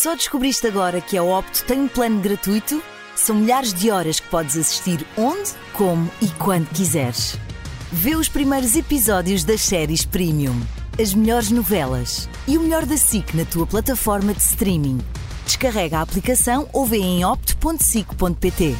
Só descobriste agora que a Opto tem um plano gratuito? São milhares de horas que podes assistir onde, como e quando quiseres. Vê os primeiros episódios das séries Premium, as melhores novelas e o melhor da SIC na tua plataforma de streaming. Descarrega a aplicação ou vê em opto.sic.pt.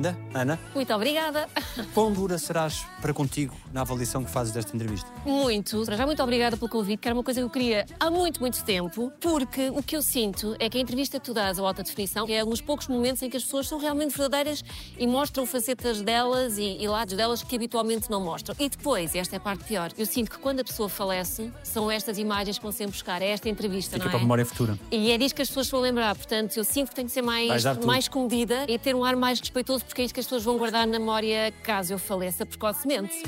Bem-vinda, Ana. Muito obrigada. Quão dura serás para contigo na avaliação que fazes desta entrevista? Muito. Já, muito obrigada pelo convite, que era uma coisa que eu queria há muito, muito tempo, porque o que eu sinto é que a entrevista que tu dás ao alta definição é um dos poucos momentos em que as pessoas são realmente verdadeiras e mostram facetas delas e, e lados delas que habitualmente não mostram. E depois, esta é a parte pior, eu sinto que quando a pessoa falece, são estas imagens que vão sempre buscar, é esta entrevista, Fica não para a é? memória futura. E é disso que as pessoas vão lembrar. Portanto, eu sinto que tenho que ser mais, mais comedida e ter um ar mais respeitoso, porque é isso que as pessoas vão guardar na memória caso eu faleça precocemente.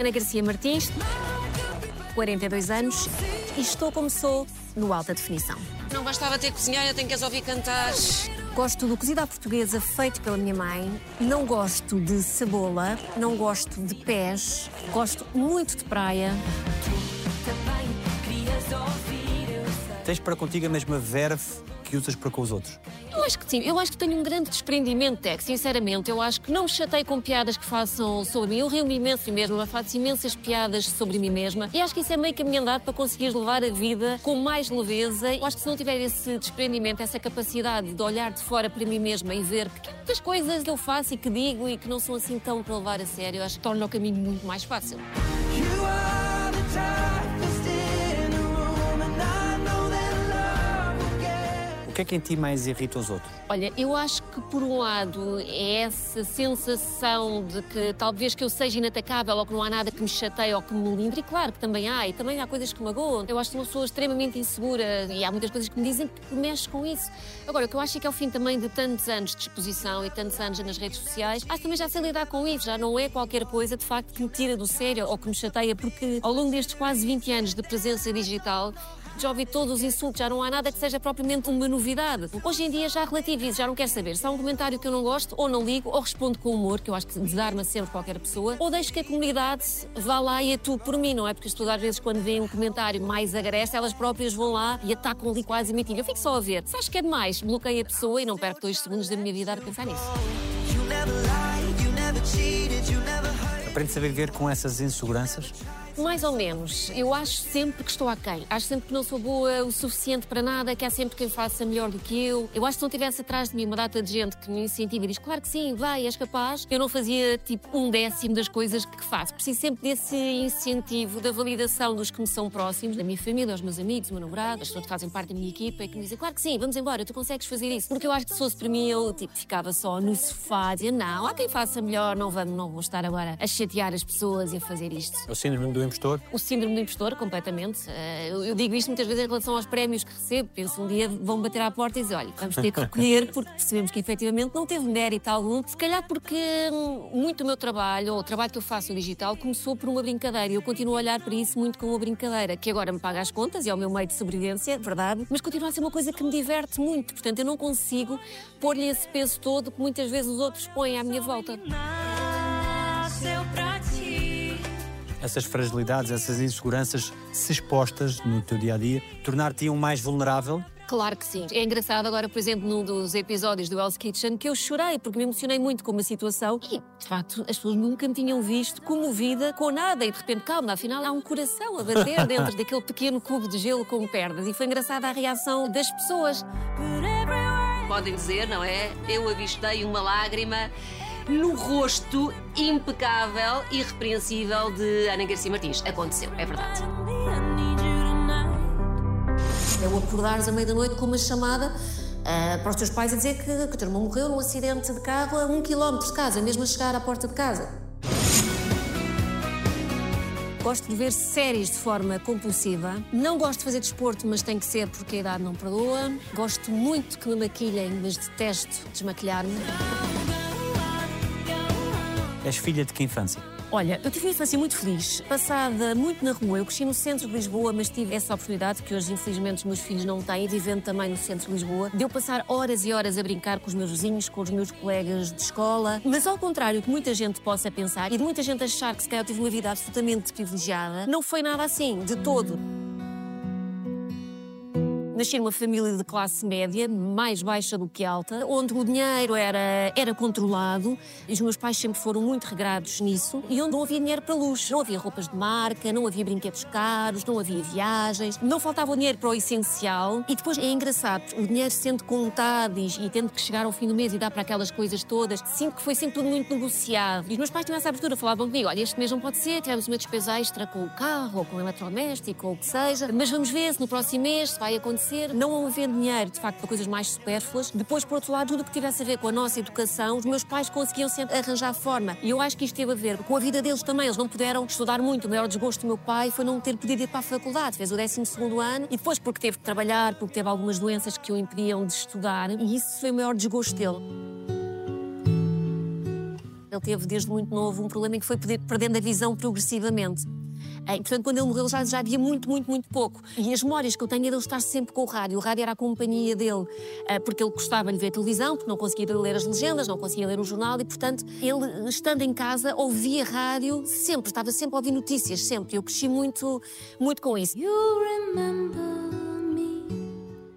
Ana Garcia Martins, 42 anos, e estou como sou no alta definição. Não bastava ter cozinhar, eu tenho que as ouvir cantar. Gosto do cozido à portuguesa feito pela minha mãe. Não gosto de cebola, não gosto de pés, gosto muito de praia. Tens para contigo a mesma verve que usas para com os outros. Eu acho que sim, eu acho que tenho um grande desprendimento, é que sinceramente eu acho que não me chatei com piadas que façam sobre mim. Eu rio-me imenso mesmo, eu faço imensas piadas sobre mim mesma e acho que isso é meio caminho andado para conseguir levar a vida com mais leveza. Eu acho que se não tiver esse desprendimento, essa capacidade de olhar de fora para mim mesma e ver que há muitas coisas que eu faço e que digo e que não são assim tão para levar a sério, eu acho que torna o caminho muito mais fácil. You are the que é que em ti mais irrita os outros? Olha, eu acho que por um lado é essa sensação de que talvez que eu seja inatacável ou que não há nada que me chateie ou que me melindre, e claro que também há, e também há coisas que me magoam. Eu acho que uma pessoa extremamente insegura e há muitas coisas que me dizem que mexe com isso. Agora, o que eu acho é que ao fim também de tantos anos de exposição e tantos anos nas redes sociais, acho também já sei lidar com isso, já não é qualquer coisa de facto que me tira do sério ou que me chateia, porque ao longo destes quase 20 anos de presença digital, já ouvi todos os insultos, já não há nada que seja propriamente uma novidade. Hoje em dia já relativizo, já não quero saber se há um comentário que eu não gosto, ou não ligo, ou respondo com humor, que eu acho que desarma sempre qualquer pessoa, ou deixo que a comunidade vá lá e atue por mim, não é? Porque as pessoas às vezes quando veem um comentário mais agreste, elas próprias vão lá e atacam ali quase a. Eu fico só a ver. Se acho que é demais, bloqueio a pessoa e não perco dois segundos da minha vida a pensar nisso. You never lied, you never cheated, you never hurt. Aprendes a viver com essas inseguranças? Mais ou menos. Eu acho sempre que estou aquém. Acho sempre que não sou boa o suficiente para nada, que há sempre quem faça melhor do que eu. Eu acho que se não tivesse atrás de mim uma data de gente que me incentiva e diz, claro que sim, vai, és capaz, eu não fazia tipo um décimo das coisas que faço. Preciso sempre desse incentivo, da validação dos que me são próximos, da minha família, os meus amigos, o meu namorado, as pessoas que fazem parte da minha equipa e que me dizem, claro que sim, vamos embora, tu consegues fazer isso. Porque eu acho que se fosse para mim, eu tipo, ficava só no sofá a dizer, não, há quem faça melhor, não vamos, não vou estar agora a chatear as pessoas e a fazer isto. O síndrome do impostor? O síndrome do impostor, completamente. Eh, Eu digo isto muitas vezes em relação aos prémios que recebo. Penso um dia vão bater à porta e dizer: olha, vamos ter que recolher porque percebemos que efetivamente não teve mérito algum. Se calhar porque hum, muito do meu trabalho, ou o trabalho que eu faço no digital, começou por uma brincadeira e eu continuo a olhar para isso muito como uma brincadeira, que agora me paga as contas e é o meu meio de sobrevivência, verdade, mas continua a ser uma coisa que me diverte muito. Portanto, eu não consigo pôr-lhe esse peso todo que muitas vezes os outros põem à minha volta. Nasceu pra. Essas fragilidades, essas inseguranças, se expostas no teu dia a dia, tornar-te um mais vulnerável? Claro que sim. É engraçado agora, por exemplo, num dos episódios do Hell's Kitchen, que eu chorei porque me emocionei muito com uma situação e, de facto, as pessoas nunca me tinham visto comovida com nada e, de repente, calma, afinal há um coração a bater dentro daquele pequeno cubo de gelo com pernas e foi engraçada a reação das pessoas. Podem dizer, não é? Eu avistei uma lágrima no rosto impecável e irrepreensível de Ana Garcia Martins. Aconteceu, é verdade. É o acordares à meia da noite com uma chamada ah, para os teus pais a dizer que, que o teu irmão morreu num acidente de carro a um quilómetro de casa, mesmo a chegar à porta de casa. Gosto de ver séries de forma compulsiva. Não gosto de fazer desporto, mas tem que ser porque a idade não perdoa. Gosto muito que me maquilhem, mas detesto desmaquilhar-me. És filha de que infância? Olha, eu tive uma infância muito feliz, passada muito na rua. Eu cresci no centro de Lisboa, mas tive essa oportunidade que hoje, infelizmente, os meus filhos não têm, vivendo também no centro de Lisboa. Deu passar horas e horas a brincar com os meus vizinhos, com os meus colegas de escola. Mas ao contrário que muita gente possa pensar e de muita gente achar que se calhar eu tive uma vida absolutamente privilegiada, não foi nada assim, de todo. Nasci numa família de classe média, mais baixa do que alta, onde o dinheiro era, era controlado e os meus pais sempre foram muito regrados nisso e onde não havia dinheiro para luxo. Não havia roupas de marca, não havia brinquedos caros, não havia viagens, não faltava dinheiro para o essencial. E depois é engraçado, o dinheiro sendo contado e, tendo que chegar ao fim do mês e dar para aquelas coisas todas, sinto que foi sempre tudo muito negociado. E os meus pais tinham essa abertura, falavam comigo: olha, este mês não pode ser, tivemos uma despesa extra com o carro ou com o eletrodoméstico ou o que seja, mas vamos ver se no próximo mês vai acontecer. Não havendo dinheiro, de facto, para coisas mais supérfluas. Depois, por outro lado, tudo o que tivesse a ver com a nossa educação, os meus pais conseguiam sempre arranjar forma. E eu acho que isto teve a ver com a vida deles também. Eles não puderam estudar muito. O maior desgosto do meu pai foi não ter podido ir para a faculdade. Fez o 12 ano e depois porque teve que trabalhar, porque teve algumas doenças que o impediam de estudar. E isso foi o maior desgosto dele. Ele teve desde muito novo um problema em que foi perdendo a visão progressivamente. E, portanto, quando ele morreu, já, já havia muito, muito, muito pouco. E as memórias que eu tenho é dele estar sempre com o rádio. O rádio era a companhia dele, eh, porque ele gostava de ver televisão, porque não conseguia ler as legendas, não conseguia ler o jornal, e, portanto, ele, estando em casa, ouvia rádio sempre, estava sempre a ouvir notícias, sempre. Eu cresci muito, muito com isso.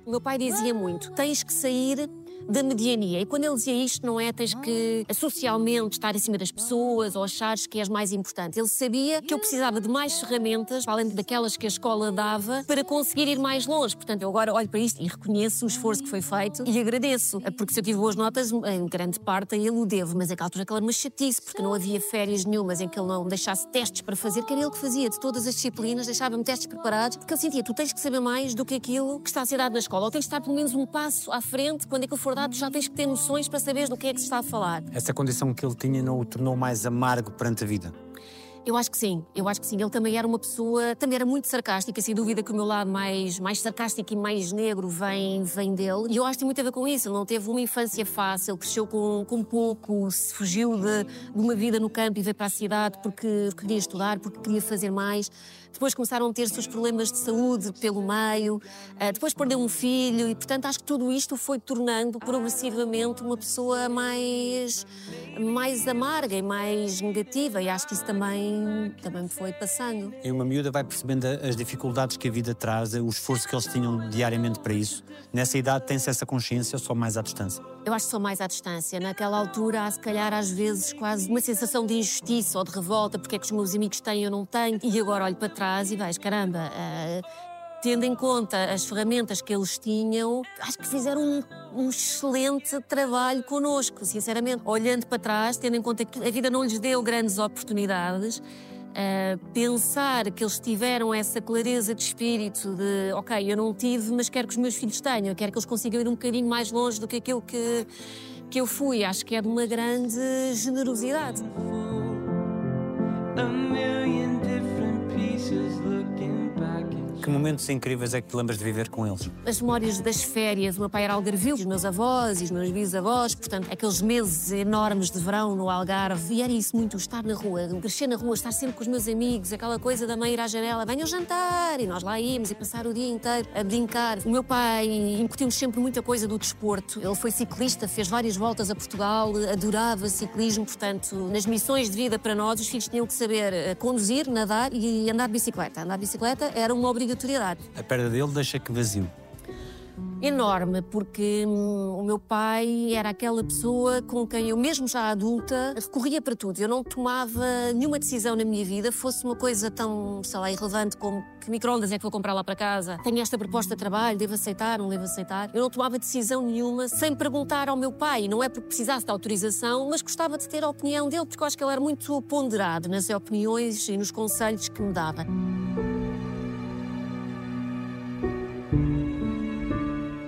O meu pai dizia muito: tens que sair da mediania. E quando ele dizia isto, não é tens que socialmente estar acima das pessoas ou achares que és mais importante. Ele sabia que eu precisava de mais ferramentas, além daquelas que a escola dava, para conseguir ir mais longe. Portanto, eu agora olho para isto e reconheço o esforço que foi feito e agradeço. Porque se eu tive boas notas, em grande parte a ele o devo. Mas naquela altura aquela era uma chatice, porque não havia férias nenhumas em que ele não deixasse testes para fazer, que era ele que fazia de todas as disciplinas, deixava-me testes preparados, porque ele sentia, tu tens que saber mais do que aquilo que está a ser dado na escola, ou tens de estar pelo menos um passo à frente quando aquilo for dado, já tens que ter noções para saberes do que é que se está a falar. Essa condição que ele tinha não o tornou mais amargo perante a vida? Eu acho que sim, eu acho que sim. Ele também era uma pessoa, também era muito sarcástica, sem dúvida que o meu lado mais, mais sarcástico e mais negro vem, vem dele. E eu acho que tem muito a ver com isso. Ele não teve uma infância fácil, cresceu com, com pouco, se fugiu de, de uma vida no campo e veio para a cidade porque queria estudar, porque queria fazer mais. Depois começaram a ter seus problemas de saúde pelo meio, eh, depois perdeu um filho e, portanto, acho que tudo isto foi tornando progressivamente uma pessoa mais, mais amarga e mais negativa e acho que isso também, também foi passando. E uma miúda vai percebendo as dificuldades que a vida traz, o esforço que eles tinham diariamente para isso. Nessa idade tem-se essa consciência só mais à distância? Eu acho que só mais à distância. Naquela altura há, se calhar, às vezes, quase uma sensação de injustiça ou de revolta, porque é que os meus amigos têm e eu não tenho. E agora olho para trás e vais, caramba, uh, tendo em conta as ferramentas que eles tinham, acho que fizeram um, um, excelente trabalho connosco, sinceramente. Olhando para trás, tendo em conta que a vida não lhes deu grandes oportunidades, Uh, pensar que eles tiveram essa clareza de espírito de, ok, eu não tive, mas quero que os meus filhos tenham, quero que eles consigam ir um bocadinho mais longe do que aquilo que, que eu fui. Acho que é de uma grande generosidade. A million different pieces Que momentos incríveis é que te lembras de viver com eles? As memórias das férias, o meu pai era algarvio, os meus avós e os meus bisavós, portanto, aqueles meses enormes de verão no Algarve, e era isso muito, estar na rua, crescer na rua, estar sempre com os meus amigos, aquela coisa da mãe ir à janela, venham jantar, e nós lá íamos e passar o dia inteiro a brincar. O meu pai incutiu-nos sempre muita coisa do desporto, ele foi ciclista, fez várias voltas a Portugal, adorava ciclismo, portanto, nas missões de vida para nós, os filhos tinham que saber eh, conduzir, nadar e andar de bicicleta. Andar de bicicleta era uma obrigatoriedade. A perda dele deixa que vazio. enorme, porque hum, o meu pai era aquela pessoa com quem eu, mesmo já adulta, recorria para tudo. Eu não tomava nenhuma decisão na minha vida, fosse uma coisa tão, sei lá, irrelevante como que microondas é que vou comprar lá para casa. Tenho esta proposta de trabalho, devo aceitar, não devo aceitar. Eu não tomava decisão nenhuma sem perguntar ao meu pai. Não é porque precisasse de autorização, mas gostava de ter a opinião dele, porque eu acho que ele era muito ponderado nas opiniões e nos conselhos que me dava.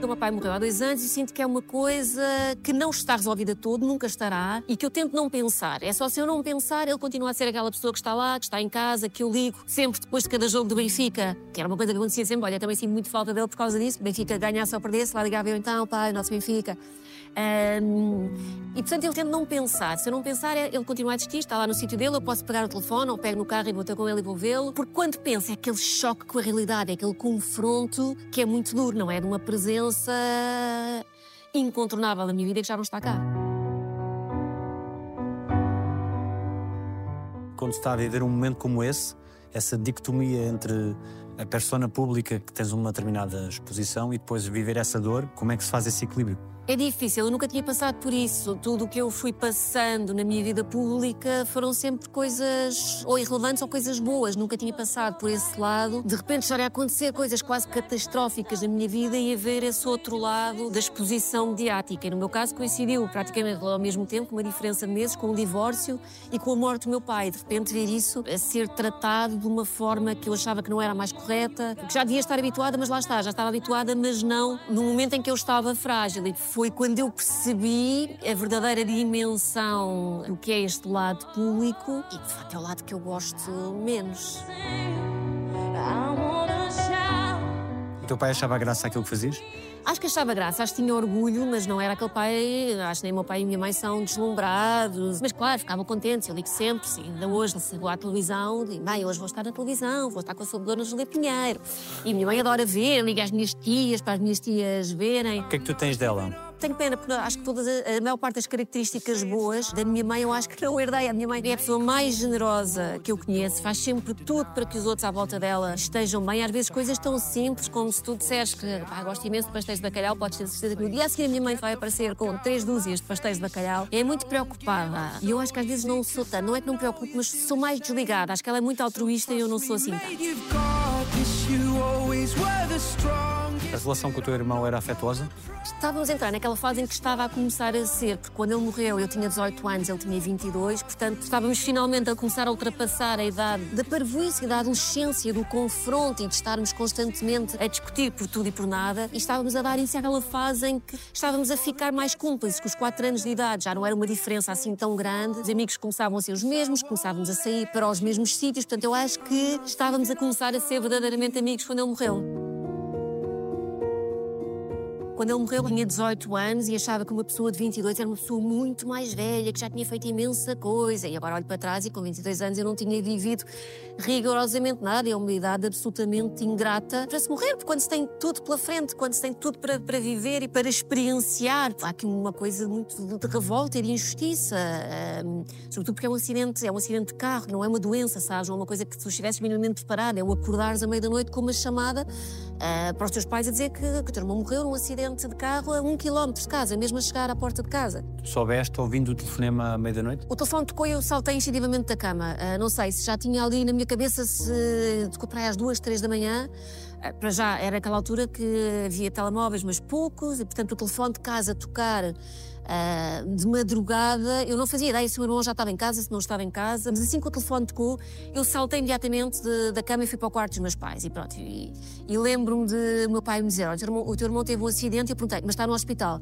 Meu pai morreu há dois anos e sinto que é uma coisa que não está resolvida todo, nunca estará, e que eu tento não pensar. É só se eu não pensar, ele continua a ser aquela pessoa que está lá, que está em casa, que eu ligo sempre depois de cada jogo do Benfica, que era uma coisa que acontecia sempre. Olha, também sinto muito falta dele por causa disso. Benfica ganhasse ou perdesse, lá ligava eu então, pai, nosso Benfica. Ahm, e portanto eu tento não pensar. Se eu não pensar, ele continua a existir, está lá no sítio dele, eu posso pegar o telefone, ou pego no carro e vou ter com ele e vou vê-lo. Porque quando penso é aquele choque com a realidade, é aquele confronto que é muito duro, não é? De uma presença incontornável na minha vida que já não está cá. Quando se está a viver um momento como esse, essa dicotomia entre a persona pública que tens uma determinada exposição e depois viver essa dor, como é que se faz esse equilíbrio? É difícil, eu nunca tinha passado por isso. Tudo o que eu fui passando na minha vida pública foram sempre coisas ou irrelevantes ou coisas boas. Nunca tinha passado por esse lado. De repente estarem a acontecer coisas quase catastróficas na minha vida e haver esse outro lado da exposição mediática. E no meu caso coincidiu praticamente ao mesmo tempo, com uma diferença de meses, com o divórcio e com a morte do meu pai. De repente ver isso a ser tratado de uma forma que eu achava que não era a mais correta, que já devia estar habituada, mas lá está, já estava habituada, mas não no momento em que eu estava frágil. Foi quando eu percebi a verdadeira dimensão do que é este lado público e de facto é o lado que eu gosto menos. O teu pai achava graça àquilo que fazias? Acho que achava graça, acho que tinha orgulho, mas não era aquele pai. Acho que nem o meu pai e a minha mãe são deslumbrados. Mas claro, ficava contente, eu digo sempre, sim, ainda hoje, se vou à televisão, digo, mãe, hoje vou estar na televisão, vou estar com a sua dona Julia Pinheiro. E a minha mãe adora ver, liga às minhas tias, para as minhas tias verem. O que é que tu tens dela? Tenho pena, porque acho que todas a, maior parte das características boas da minha mãe eu acho que não herdei. A minha mãe é a pessoa mais generosa que eu conheço, faz sempre tudo para que os outros à volta dela estejam bem. Às vezes coisas tão simples como se tu disseres que pá, gosto imenso de pastéis de bacalhau, podes ter certeza que no dia a seguir a minha mãe vai aparecer com três dúzias de pastéis de bacalhau. É muito preocupada. E eu acho que às vezes não sou tanto, não é que não me preocupo, mas sou mais desligada. Acho que ela é muito altruísta e eu não sou assim. A relação com o teu irmão era afetuosa? Estávamos a entrar naquela fase em que estava a começar a ser, porque quando ele morreu eu tinha 18 anos, ele tinha 22, portanto estávamos finalmente a começar a ultrapassar a idade da parvoíce, da adolescência, do confronto e de estarmos constantemente a discutir por tudo e por nada e estávamos a dar início àquela fase em que estávamos a ficar mais cúmplices, com os 4 anos de idade já não era uma diferença assim tão grande, os amigos começavam a ser os mesmos, começávamos a sair para os mesmos sítios, portanto eu acho que estávamos a começar a ser verdadeiramente amigos quando ele morreu. Quando ele morreu, eu tinha 18 anos e achava que uma pessoa de 22 era uma pessoa muito mais velha, que já tinha feito imensa coisa. E agora olho para trás e com 22 anos eu não tinha vivido rigorosamente nada. É uma idade absolutamente ingrata para se morrer, porque quando se tem tudo pela frente, quando se tem tudo para, para viver e para experienciar, há aqui uma coisa muito de, revolta e de injustiça. ahm, sobretudo porque é um acidente, é um acidente de carro, não é uma doença, sabes? Não é uma coisa que tu estivesses minimamente preparado. É o acordares à meia da noite com uma chamada ah, para os teus pais a dizer que, que o teu irmão morreu num acidente de carro a um quilómetro de casa, mesmo a chegar à porta de casa. Tu soubeste ouvindo o telefonema à meia da noite? O telefone tocou e eu saltei instintivamente da cama. Ah, não sei se já tinha ali na minha cabeça se tocou para aí às duas, três da manhã. Ah, para já era aquela altura que havia telemóveis, mas poucos, e portanto o telefone de casa tocar ah, de madrugada, eu não fazia ideia se o meu irmão já estava em casa, se não estava em casa, mas assim que o telefone tocou, eu saltei imediatamente de- da cama e fui para o quarto dos meus pais. E pronto, e, e lembro-me de o meu pai me dizer: o teu irmão- o teu irmão teve um acidente, e eu perguntei, mas está no hospital.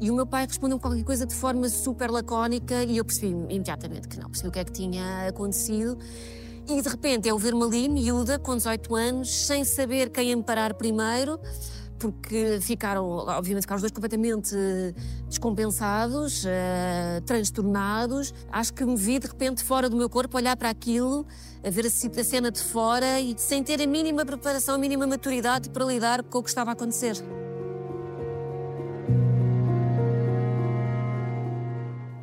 E o meu pai respondeu qualquer coisa de forma super lacónica e eu percebi imediatamente que não, percebi o que é que tinha acontecido. E de repente eu ver-me ali, miúda, com 18 anos, sem saber quem amparar primeiro, porque ficaram, obviamente, ficaram os dois completamente descompensados, eh, transtornados. Acho que me vi de repente fora do meu corpo, olhar para aquilo, a ver a cena de fora e sem ter a mínima preparação, a mínima maturidade para lidar com o que estava a acontecer.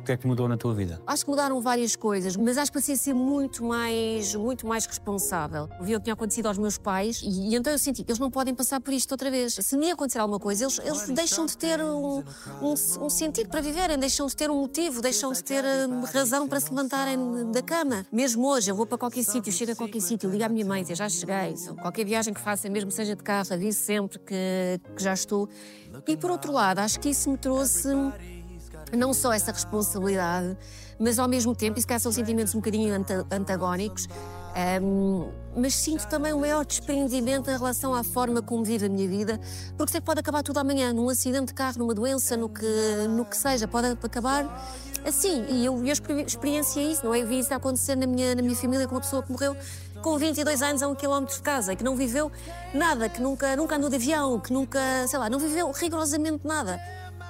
O que é que mudou na tua vida? Acho que mudaram várias coisas, mas acho que passei a ser muito mais, muito mais responsável. Vi o que tinha acontecido aos meus pais e, e então eu senti que eles não podem passar por isto outra vez. Se me acontecer alguma coisa, eles, eles deixam de ter um, um, um sentido para viverem, deixam de ter um motivo, deixam de ter razão para se levantarem da cama. Mesmo hoje, eu vou para qualquer sítio, chego a qualquer sítio, ligo à minha mãe, dizer, já cheguei. Qualquer viagem que faça, mesmo que seja de carro, aviso sempre que, que já estou. E por outro lado, acho que isso me trouxe não só essa responsabilidade, mas ao mesmo tempo, e se calhar são sentimentos um bocadinho anta- antagónicos, ehm, mas sinto também um maior desprendimento em relação à forma como vivo a minha vida, porque sei que pode acabar tudo amanhã, num acidente de carro, numa doença, no que, no que seja, pode acabar assim. E eu, eu experi- experienciei isso, não é? Eu vi isso acontecer na minha, na minha família com uma pessoa que morreu com 22 anos a um quilómetro de casa, que não viveu nada, que nunca, nunca andou de avião, que nunca, sei lá, não viveu rigorosamente nada.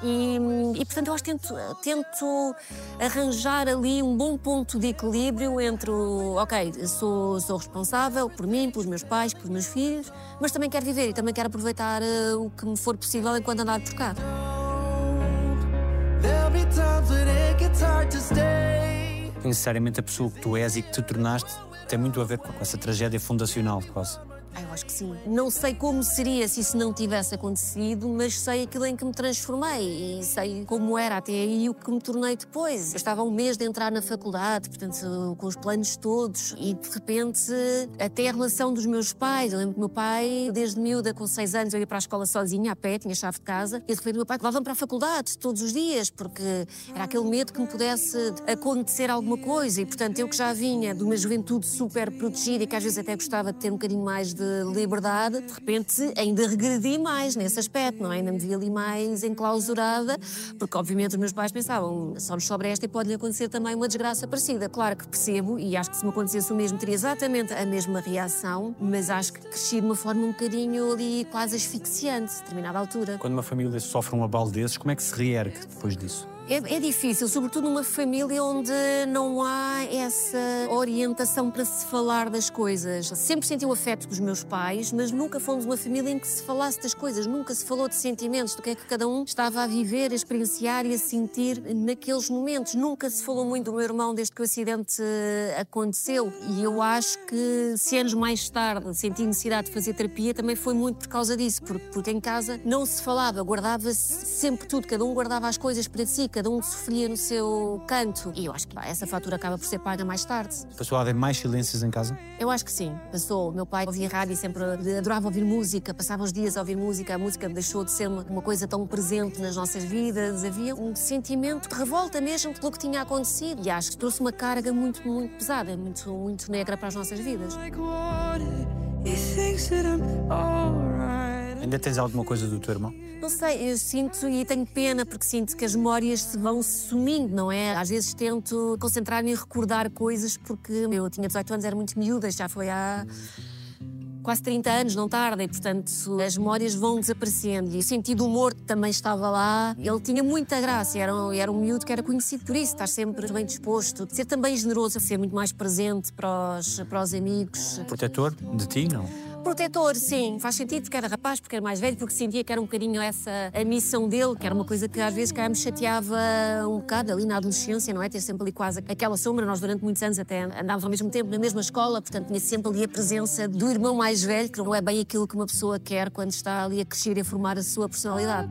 E, e, portanto, eu acho que tento, tento arranjar ali um bom ponto de equilíbrio entre o, ok, sou, sou responsável por mim, pelos meus pais, pelos meus filhos, mas também quero viver e também quero aproveitar eh, o que me for possível enquanto andar por cá. Necessariamente a pessoa que tu és e que te tornaste tem muito a ver com essa tragédia fundacional, quase. Ah, eu acho que sim. Não sei como seria se isso não tivesse acontecido, mas sei aquilo em que me transformei e sei como era até aí o que me tornei depois. Eu estava um mês de entrar na faculdade, portanto, com os planos todos, e de repente, até a relação dos meus pais. Eu lembro que meu pai, desde miúda, com seis anos, eu ia para a escola sozinha, a pé, tinha chave de casa, e de repente meu pai levava-me para a faculdade todos os dias, porque era aquele medo que me pudesse acontecer alguma coisa, e portanto, eu que já vinha de uma juventude super protegida e que às vezes até gostava de ter um bocadinho mais de liberdade, de repente ainda regredi mais nesse aspecto, não é? Ainda me vi ali mais enclausurada, porque obviamente os meus pais pensavam, só nos esta e pode-lhe acontecer também uma desgraça parecida. Claro que percebo, e acho que se me acontecesse o mesmo, teria exatamente a mesma reação, mas acho que cresci de uma forma um bocadinho ali quase asfixiante, a determinada altura. Quando uma família sofre um abalo desses, como é que se reergue depois disso? É, é difícil, sobretudo numa família onde não há essa orientação para se falar das coisas. Sempre senti o afeto dos meus pais, mas nunca fomos uma família em que se falasse das coisas, nunca se falou de sentimentos, do que é que cada um estava a viver, a experienciar e a sentir naqueles momentos. Nunca se falou muito do meu irmão desde que o acidente eh, aconteceu e eu acho que se anos mais tarde senti necessidade de fazer terapia também foi muito por causa disso, porque, porque em casa não se falava, guardava-se sempre tudo, cada um guardava as coisas para si, cada um sofria no seu canto. E eu acho que pá, essa fatura acaba por ser paga mais tarde. Passou a haver mais silêncios em casa? Eu acho que sim. Passou. O meu pai ouvia rádio e sempre adorava ouvir música, passava os dias a ouvir música. A música deixou de ser uma, uma coisa tão presente nas nossas vidas. Havia um sentimento de revolta mesmo pelo que tinha acontecido. E acho que trouxe uma carga muito, muito pesada, muito, muito negra para as nossas vidas. Like water, he thinks that I'm alright. Ainda tens alguma coisa do teu irmão? Não sei, eu sinto e tenho pena porque sinto que as memórias se vão sumindo, não é? Às vezes tento concentrar-me em recordar coisas porque eu tinha 18 anos, era muito miúda, já foi há quase 30 anos, não tarda, e portanto as memórias vão desaparecendo. E o sentido do humor também estava lá. Ele tinha muita graça, era um, era um miúdo que era conhecido por isso, estar sempre bem disposto, ser também generoso, ser muito mais presente para os, para os amigos. Protetor de ti, não? Protetor, sim, faz sentido porque era rapaz, porque era mais velho, porque sentia que era um bocadinho essa a missão dele, que era uma coisa que às vezes cá me chateava um bocado ali na adolescência, não é? Ter sempre ali quase aquela sombra. Nós durante muitos anos até andávamos ao mesmo tempo na mesma escola, portanto tinha sempre ali a presença do irmão mais velho, que não é bem aquilo que uma pessoa quer quando está ali a crescer e a formar a sua personalidade.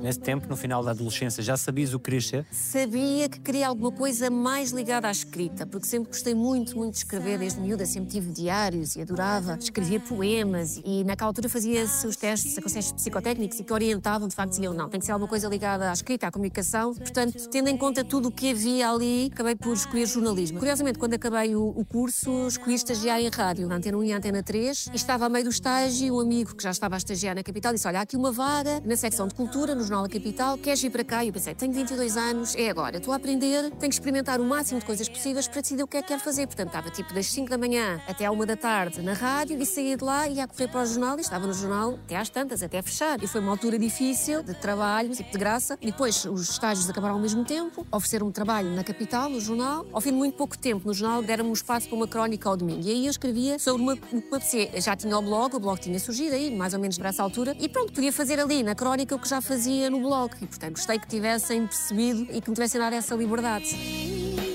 Nesse tempo, no final da adolescência, já sabias o que querias ser? Sabia que queria alguma coisa mais ligada à escrita, porque sempre gostei muito, muito de escrever desde miúda, sempre tive diários e adorava, escrevia poemas e naquela altura fazia-se os testes, testes psicotécnicos e que orientavam, de facto, diziam não, tem que ser alguma coisa ligada à escrita, à comunicação. Portanto, tendo em conta tudo o que havia ali, acabei por escolher jornalismo. Curiosamente, quando acabei o, o curso, escolhi estagiar em rádio, na Antena 1 e Antena 3, e estava a meio do estágio, um amigo que já estava a estagiar na capital disse, olha, há aqui uma vaga na secção de cultura, no Jornal da Capital, queres vir para cá? E eu pensei, tenho 22 anos, é agora, estou a aprender, tenho que experimentar o máximo de coisas possíveis para decidir o que é que quero fazer. Portanto, estava tipo das 5 da manhã até à 1 da tarde na rádio e saía de lá e ia correr para o jornal e estava no jornal até às tantas, até fechar. E foi uma altura difícil de trabalho, tipo de graça. E depois os estágios acabaram ao mesmo tempo, ofereceram-me trabalho na capital, no jornal. Ao fim de muito pouco tempo no jornal, deram-me um espaço para uma crónica ao domingo. E aí eu escrevia sobre uma, apetecia. Eu Já tinha o blog, o blog tinha surgido aí, mais ou menos para essa altura. E pronto, podia fazer ali na crónica o que já fazia no blog. E portanto gostei que tivessem percebido e que me tivessem dado essa liberdade.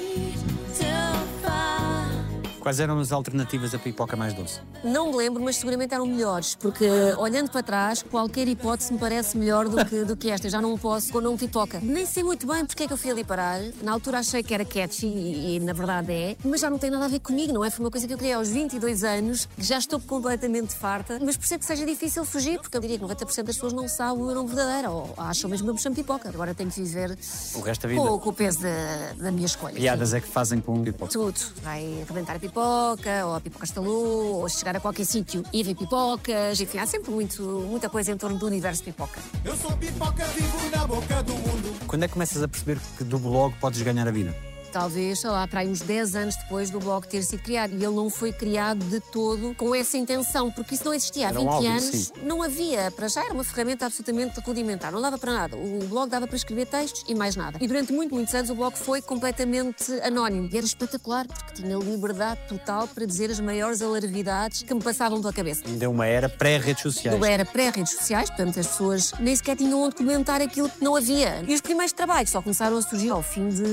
Quais eram as alternativas a pipoca mais doce? Não me lembro, mas seguramente eram melhores, porque olhando para trás, qualquer hipótese me parece melhor do que, do que esta. Eu já não posso com não pipoca. Nem sei muito bem porque é que eu fui ali parar. Na altura achei que era catchy e, e, na verdade é, mas já não tem nada a ver comigo, não é? Foi uma coisa que eu criei aos 22 anos, que já estou completamente farta, mas percebo que seja difícil fugir, porque eu diria que 90% das pessoas não sabem o meu nome verdadeiro, ou acham mesmo que eu me chamo pipoca. Agora tenho que viver O resto da vida? com, com o peso da, da minha escolha. Piadas é que fazem com pipoca. Tudo. Vai arrebentar a pipoca, ou a pipoca estalou, ou chegar a qualquer sítio e ver pipocas. Enfim, há sempre muito, muita coisa em torno do universo pipoca. Eu sou pipoca, vivo na boca do mundo. Quando é que começas a perceber que do blog podes ganhar a vida? Talvez, sei lá, para aí uns 10 anos depois do blog ter sido criado. E ele não foi criado de todo com essa intenção, porque isso não existia há Era um 20 hobby, anos. sim. Não havia, para já era uma ferramenta absolutamente rudimentar, não dava para nada. O blog dava para escrever textos e mais nada. E durante muito, muitos anos o blog foi completamente anónimo. E era espetacular, porque tinha liberdade total para dizer as maiores alarvidades que me passavam pela cabeça. Ainda é uma era pré-redes sociais. Eu era pré-redes sociais, portanto as pessoas nem sequer tinham onde comentar aquilo que não havia. E os primeiros trabalhos só começaram a surgir ao fim de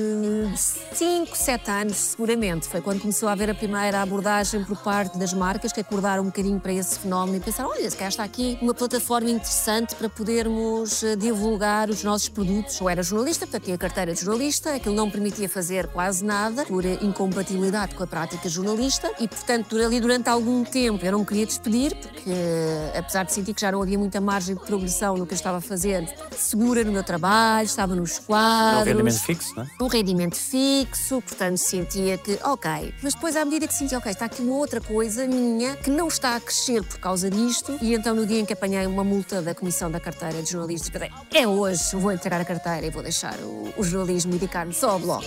5, 7 anos, seguramente. Foi quando começou a haver a primeira abordagem por parte das marcas que acordaram um bocadinho para esse fenómeno e pensaram: olha, se calhar está aqui uma plataforma interessante para podermos eh, divulgar os nossos produtos. Eu era jornalista, portanto tinha carteira de jornalista, aquilo não permitia fazer quase nada por incompatibilidade com a prática jornalista e, portanto, ali durante algum tempo eu não me queria despedir, porque eh, apesar de sentir que já não havia muita margem de progressão no que eu estava a fazer, segura no meu trabalho, estava nos quadros. rendimento fixo, não é? Um rendimento fixo, portanto sentia que, ok. Mas depois, à medida que sentia, ok, está aqui uma outra coisa minha que não está a crescer por causa disto, e então no dia em que apanhei uma multa da Comissão da Carteira de Jornalistas, pensei, é hoje, vou entregar a carteira e vou deixar o, o jornalismo dedicar-me só ao blog.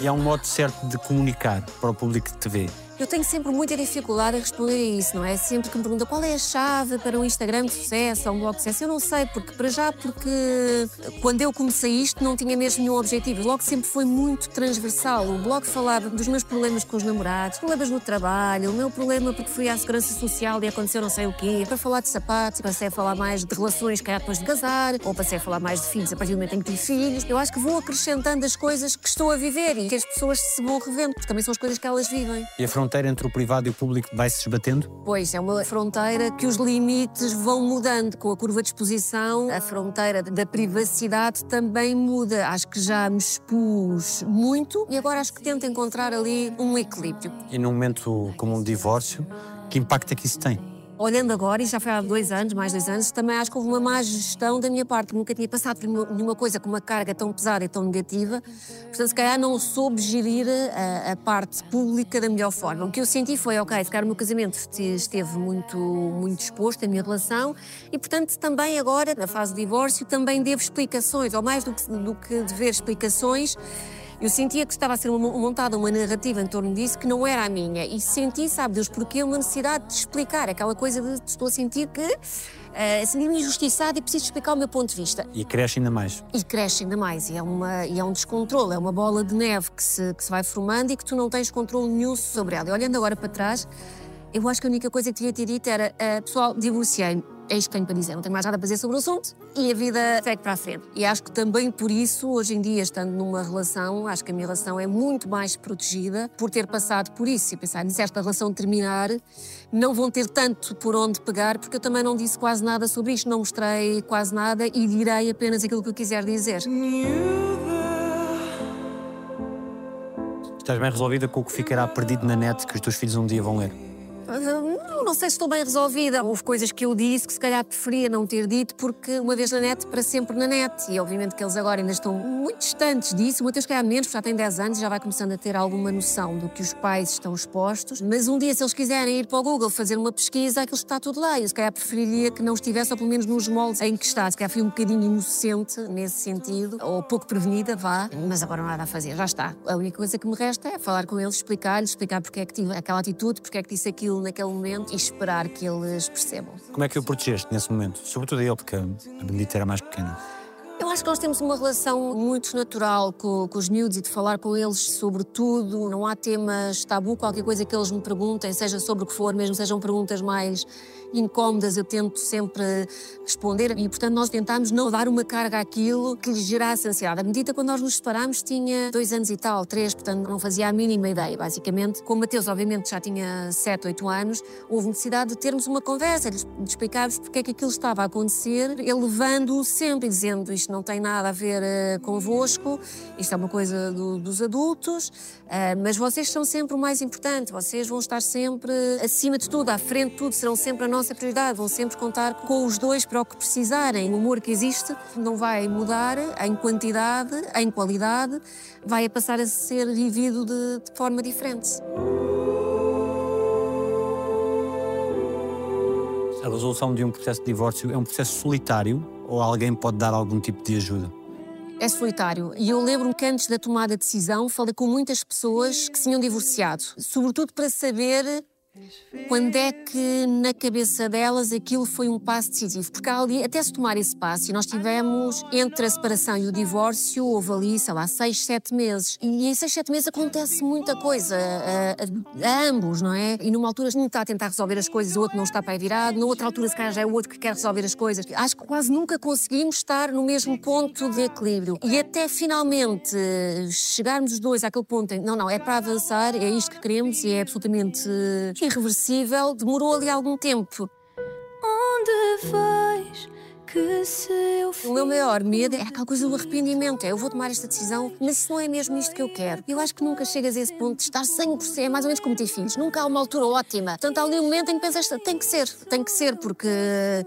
E há um modo certo de comunicar para o público te vê. Eu tenho sempre muita dificuldade em responder a isso, não é? Sempre que me perguntam qual é a chave para um Instagram de sucesso ou um blog de sucesso, eu não sei, porque para já, porque quando eu comecei isto não tinha mesmo nenhum objetivo. O blog sempre foi muito transversal. O blog falava dos meus problemas com os namorados, problemas no trabalho, o meu problema porque fui à segurança social e aconteceu não sei o quê. Para falar de sapatos, passei a falar mais de relações que há depois de casar, ou passei a falar mais de filhos a partir do momento em que tive filhos. Eu acho que vou acrescentando as coisas que estou a viver e que as pessoas se vão revendo, porque também são as coisas que elas vivem. E a fronteira entre o privado e o público vai-se esbatendo. Pois, é uma fronteira que os limites vão mudando com a curva de exposição. A fronteira da privacidade também muda. Acho que já me expus muito e agora acho que tento encontrar ali um equilíbrio. E num momento como um divórcio, que impacto é que isso tem? Olhando agora, e já foi há dois anos, mais dois anos, também acho que houve uma má gestão da minha parte. Nunca tinha passado por nenhuma- coisa com uma carga tão pesada e tão negativa. Portanto, se calhar não soube gerir a, a parte pública da melhor forma. O que eu senti foi, ok, se calhar o meu casamento este- esteve muito, muito exposto, a minha relação, e portanto também agora, na fase de divórcio, também devo explicações, ou mais do que, do que dever explicações, eu sentia que estava a ser montada uma narrativa em torno disso que não era a minha. E senti, sabe Deus, porque uma necessidade de explicar. Aquela coisa de estou a sentir que uh, senti-me injustiçada e preciso explicar o meu ponto de vista. E cresce ainda mais. E cresce ainda mais. E é, uma, e é um descontrole, é uma bola de neve que se, que se vai formando e que tu não tens controle nenhum sobre ela. E olhando agora para trás, eu acho que a única coisa que devia ter dito era: uh, pessoal, divorciei-me. É isto que tenho para dizer, não tenho mais nada a fazer sobre o assunto e a vida segue para a frente. E acho que também por isso, hoje em dia, estando numa relação, acho que a minha relação é muito mais protegida por ter passado por isso. E pensar, se esta relação terminar, não vão ter tanto por onde pegar, porque eu também não disse quase nada sobre isto, não mostrei quase nada e direi apenas aquilo que eu quiser dizer. Estás bem resolvida com o que ficará perdido na net que os teus filhos um dia vão ler. Não, não sei se estou bem resolvida. Houve coisas que eu disse que se calhar preferia não ter dito, porque uma vez na net, para sempre na net. E obviamente que eles agora ainda estão muito distantes disso. O Mateus, se calhar, menos, porque já tem 10 anos já vai começando a ter alguma noção do que os pais estão expostos. Mas um dia, se eles quiserem ir para o Google fazer uma pesquisa, aquilo está tudo lá. Eu se calhar preferiria que não estivesse, ou pelo menos nos moldes em que está. Se calhar fui um bocadinho inocente nesse sentido, ou pouco prevenida, vá. Mas agora não há nada a fazer, já está. A única coisa que me resta é falar com eles, explicar-lhes, explicar porque é que tive aquela atitude, porque é que disse aquilo naquele momento e esperar que eles percebam. Como é que o protegeste nesse momento? Sobretudo ele, porque a Benedita era mais pequena. Eu acho que nós temos uma relação muito natural com, com os miúdos e de falar com eles sobre tudo. Não há temas tabu, qualquer coisa que eles me perguntem, seja sobre o que for, mesmo sejam perguntas mais incómodas, eu tento sempre responder e, portanto, nós tentámos não dar uma carga àquilo que lhes gerasse ansiedade. A medida quando nós nos separámos tinha dois anos e tal, três, portanto, não fazia a mínima ideia, basicamente. Com o Mateus, obviamente, já tinha sete, oito anos, houve necessidade de termos uma conversa, de explicarmos porque é que aquilo estava a acontecer, ele levando-o sempre, dizendo isto não tem nada a ver eh, convosco, isto é uma coisa do- dos adultos, eh, mas vocês são sempre o mais importante, vocês vão estar sempre acima de tudo, à frente de tudo, serão sempre a nossa prioridade, vão sempre contar com os dois para o que precisarem. O amor que existe não vai mudar em quantidade, em qualidade, vai passar a ser vivido de, de forma diferente. A resolução de um processo de divórcio é um processo solitário ou alguém pode dar algum tipo de ajuda? é solitário. E eu lembro-me que antes da tomada de decisão falei com muitas pessoas que se tinham divorciado, sobretudo para saber quando é que na cabeça delas aquilo foi um passo decisivo? Porque ali, até se tomar esse passo, e nós tivemos entre a separação e o divórcio, houve ali, sei lá, seis, sete meses. E em seis, sete meses acontece muita coisa a, a- a ambos, não é? E numa altura um está a tentar resolver as coisas, o outro não está para aí virado, na outra altura se calhar já é o outro que quer resolver as coisas. Acho que quase nunca conseguimos estar no mesmo ponto de equilíbrio. E até finalmente chegarmos os dois àquele ponto em não, não, é para avançar, é isto que queremos e é absolutamente irreversível, demorou ali algum tempo. Onde que se eu O meu maior medo é aquela coisa do arrependimento. É eu vou tomar esta decisão, mas se não é mesmo isto que eu quero. Eu acho que nunca chegas a esse ponto de estar 100%, é mais ou menos como ter filhos. Nunca há uma altura ótima. Portanto, há ali um momento em que pensas, tem que ser, tem que ser, porque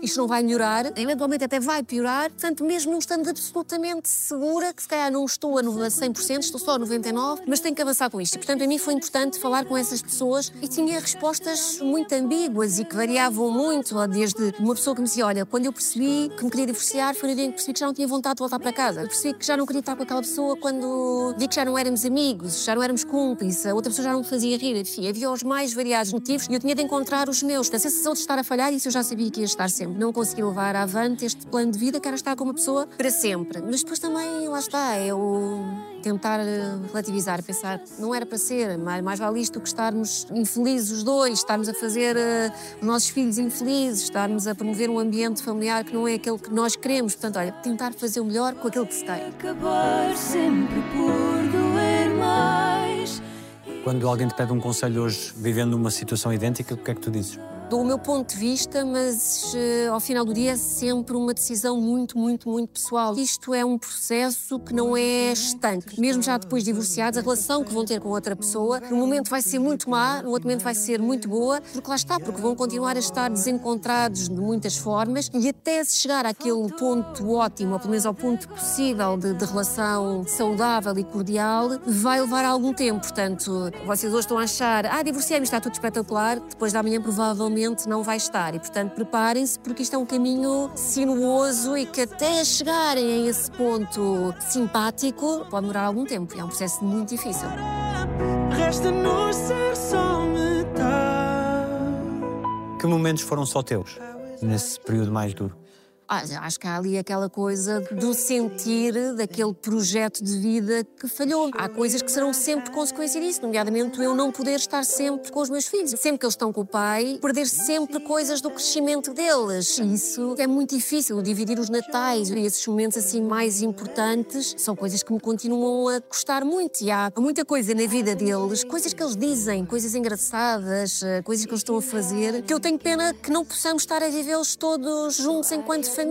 isto não vai melhorar, eventualmente até vai piorar. Portanto, mesmo não estando absolutamente segura, que se calhar não estou a 100%, estou só a 99%, mas tenho que avançar com isto. E, portanto, a mim foi importante falar com essas pessoas e tinha respostas muito ambíguas e que variavam muito, desde uma pessoa que me dizia, olha, quando eu percebi que me queria divorciar, foi no dia em que percebi que já não tinha vontade de voltar para casa. Eu percebi que já não queria estar com aquela pessoa quando vi que já não éramos amigos, já não éramos cúmplices, a outra pessoa já não me fazia rir. Enfim, havia os mais variados motivos e eu tinha de encontrar os meus. A sensação de estar a falhar, isso eu já sabia que ia estar sempre. Não consegui levar avante este plano de vida que era estar com uma pessoa para sempre. Mas depois também, lá está, o tentar eh, relativizar, pensar, não era para ser, mais, mais vale isto que estarmos infelizes os dois, estarmos a fazer os nossos filhos infelizes, estarmos a promover um ambiente familiar que não é aquele que nós queremos. Portanto, olha, tentar fazer o melhor com aquilo que se tem. acabar sempre por doer mais. Quando alguém te pede um conselho hoje, vivendo uma situação idêntica, o que é que tu dizes? Dou o meu ponto de vista, mas eh, ao final do dia é sempre uma decisão muito, muito, muito pessoal. Isto é um processo que não é estanque. Mesmo já depois de divorciados, a relação que vão ter com outra pessoa, no momento vai ser muito má, no outro momento vai ser muito boa, porque lá está, porque vão continuar a estar desencontrados de muitas formas e até se chegar àquele ponto ótimo, ou pelo menos ao ponto possível de, de relação saudável e cordial, vai levar algum tempo. Portanto, vocês hoje estão a achar, ah, divorciei-me, está tudo espetacular, depois da manhã provavelmente não vai estar. E, portanto, preparem-se, porque isto é um caminho sinuoso e que até chegarem a esse ponto simpático pode demorar algum tempo. É um processo muito difícil. Resta-nos ser só metade. Que momentos foram só teus nesse período mais duro? Acho que há ali aquela coisa do sentir daquele projeto de vida que falhou. Há coisas que serão sempre consequência disso, nomeadamente eu não poder estar sempre com os meus filhos. Sempre que eles estão com o pai, perder sempre coisas do crescimento deles. Isso é muito difícil, dividir os natais e esses momentos assim mais importantes são coisas que me continuam a custar muito. E há muita coisa na vida deles, coisas que eles dizem, coisas engraçadas, eh, coisas que eles estão a fazer, que eu tenho pena que não possamos estar a vivê-los todos juntos enquanto família.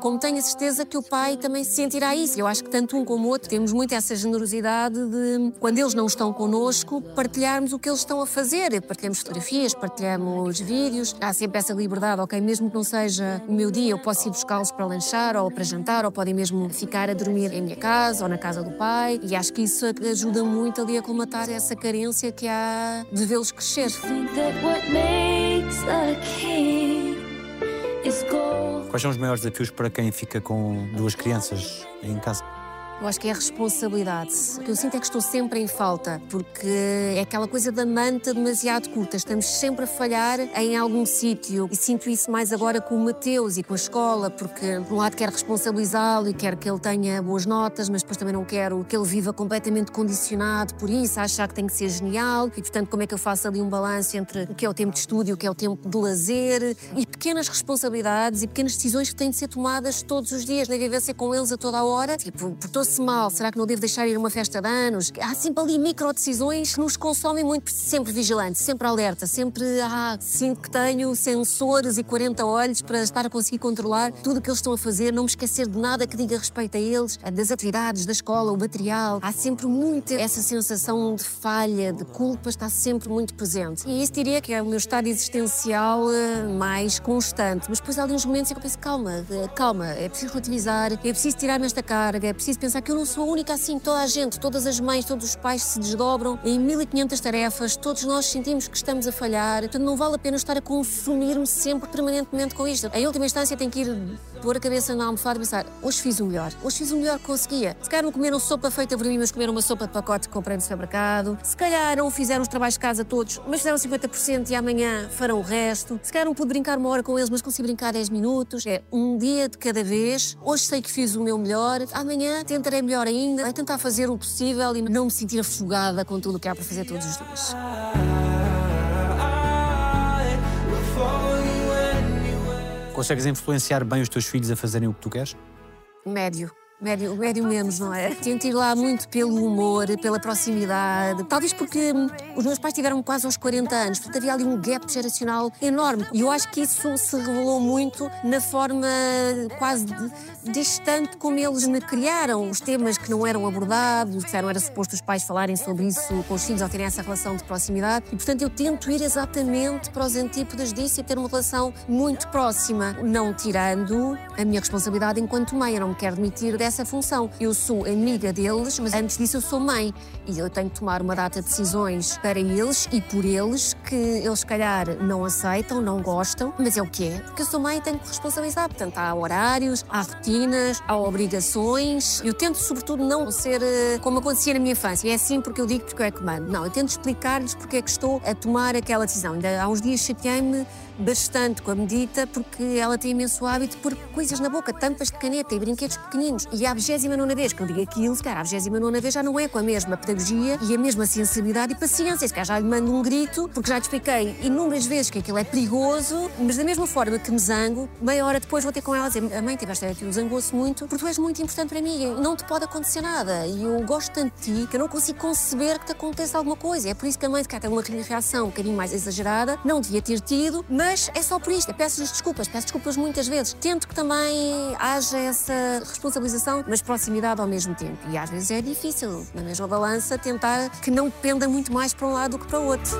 Como tenho a certeza que o pai também sentirá isso. Eu acho que tanto um como o outro temos muito essa generosidade de, quando eles não estão connosco, partilharmos o que eles estão a fazer. Partilhamos fotografias, partilhamos vídeos. Há sempre essa liberdade, ok? Mesmo que não seja o meu dia, eu posso ir buscá-los para lanchar ou para jantar, ou podem mesmo ficar a dormir em minha casa ou na casa do pai. E acho que isso ajuda muito ali a colmatar essa carência que há de vê-los crescer. Quais são os maiores desafios para quem fica com duas crianças em casa? Eu acho que é a responsabilidade. O que eu sinto é que estou sempre em falta, porque é aquela coisa da manta demasiado curta. Estamos sempre a falhar em algum sítio. E sinto isso mais agora com o Mateus e com a escola, porque, por um lado, quero responsabilizá-lo e quero que ele tenha boas notas, mas depois também não quero que ele viva completamente condicionado por isso, a achar que tem que ser genial. E, portanto, como é que eu faço ali um balanço entre o que é o tempo de estudo e o que é o tempo de lazer e pequenas responsabilidades e pequenas decisões que têm de ser tomadas todos os dias, na vivência com eles a toda a hora. Tipo, portou-se mal, será que não devo deixar ir a uma festa de anos? Há sempre ali micro decisões que nos consomem muito, sempre vigilante, sempre alerta, sempre ah, sinto que tenho sensores e 40 olhos para estar a conseguir controlar tudo o que eles estão a fazer, não me esquecer de nada que diga respeito a eles, das atividades, da escola, o material. Há sempre muito essa sensação de falha, de culpa, está sempre muito presente. E isso diria que é o meu estado existencial eh, mais constante. Mas depois há ali uns momentos em que eu penso, calma, eh, calma, é preciso relativizar, é preciso tirar-me esta carga, é preciso pensar que eu não sou a única assim, toda a gente, todas as mães, todos os pais se desdobram em 1500 tarefas, todos nós sentimos que estamos a falhar, portanto não vale a pena estar a consumir-me sempre permanentemente com isto. Em última instância tem que ir pôr a cabeça na almofada e pensar: hoje fiz o melhor, hoje fiz o melhor que conseguia. Se calhar não comeram sopa feita por mim, mas comeram uma sopa de pacote que comprei no supermercado. Se calhar não fizeram os trabalhos de casa todos, mas fizeram 50% e amanhã farão o resto. Se calhar não pude brincar uma hora com eles, mas consegui brincar 10 minutos. É um dia de cada vez. Hoje sei que fiz o meu melhor, amanhã tentarei melhor ainda. Vai tentar fazer o possível e não me sentir afogada com tudo o que há para fazer todos os dias. Consegues influenciar bem os teus filhos a fazerem o que tu queres? Médio. Médio, médio menos, não é? Tento ir lá muito pelo humor, pela proximidade. Talvez porque hum, os meus pais tiveram quase aos 40 anos, portanto havia ali um gap geracional enorme. E eu acho que isso se revelou muito na forma quase distante como eles me criaram. Os temas que não eram abordados, que não era suposto os pais falarem sobre isso com os filhos ou terem essa relação de proximidade. E portanto eu tento ir exatamente para os antípodas disso e ter uma relação muito próxima, não tirando a minha responsabilidade enquanto mãe. Eu não me quero demitir dessa função. Eu sou amiga deles, mas antes disso eu sou mãe. E eu tenho que tomar uma data de decisões para eles e por eles que eles, se calhar, não aceitam, não gostam, mas é o que é. Porque eu sou mãe e tenho que responsabilizar. Portanto, há horários, há rotinas, há obrigações. Eu tento, sobretudo, não ser eh, como acontecia na minha infância. É assim porque eu digo porque eu é que mando. Não, eu tento explicar-lhes porque é que estou a tomar aquela decisão. Ainda há uns dias chateei-me bastante com a medita porque ela tem imenso hábito pôr coisas na boca, tampas de caneta e brinquedos pequeninos. E à 29 vez que eu digo aquilo, se calhar à 29 vez já não é com a mesma pedagogia e a mesma sensibilidade e paciência. Se calhar já lhe mando um grito, porque já te expliquei inúmeras vezes que aquilo é perigoso, mas da mesma forma que me zango, meia hora depois vou ter com ela a dizer: A mãe tiveste aquilo, zangou-se muito, porque tu és muito importante para mim, não te pode acontecer nada. E eu gosto tanto de ti que eu não consigo conceber que te aconteça alguma coisa. É por isso que a mãe, se calhar, tem uma reação um bocadinho mais exagerada, não devia ter tido, mas é só por isto. Peço-lhes desculpas, peço desculpas muitas vezes. Tento que também haja essa responsabilização, mas proximidade ao mesmo tempo. E às vezes é difícil, na mesma balança, tentar que não penda muito mais para um lado do que para o outro.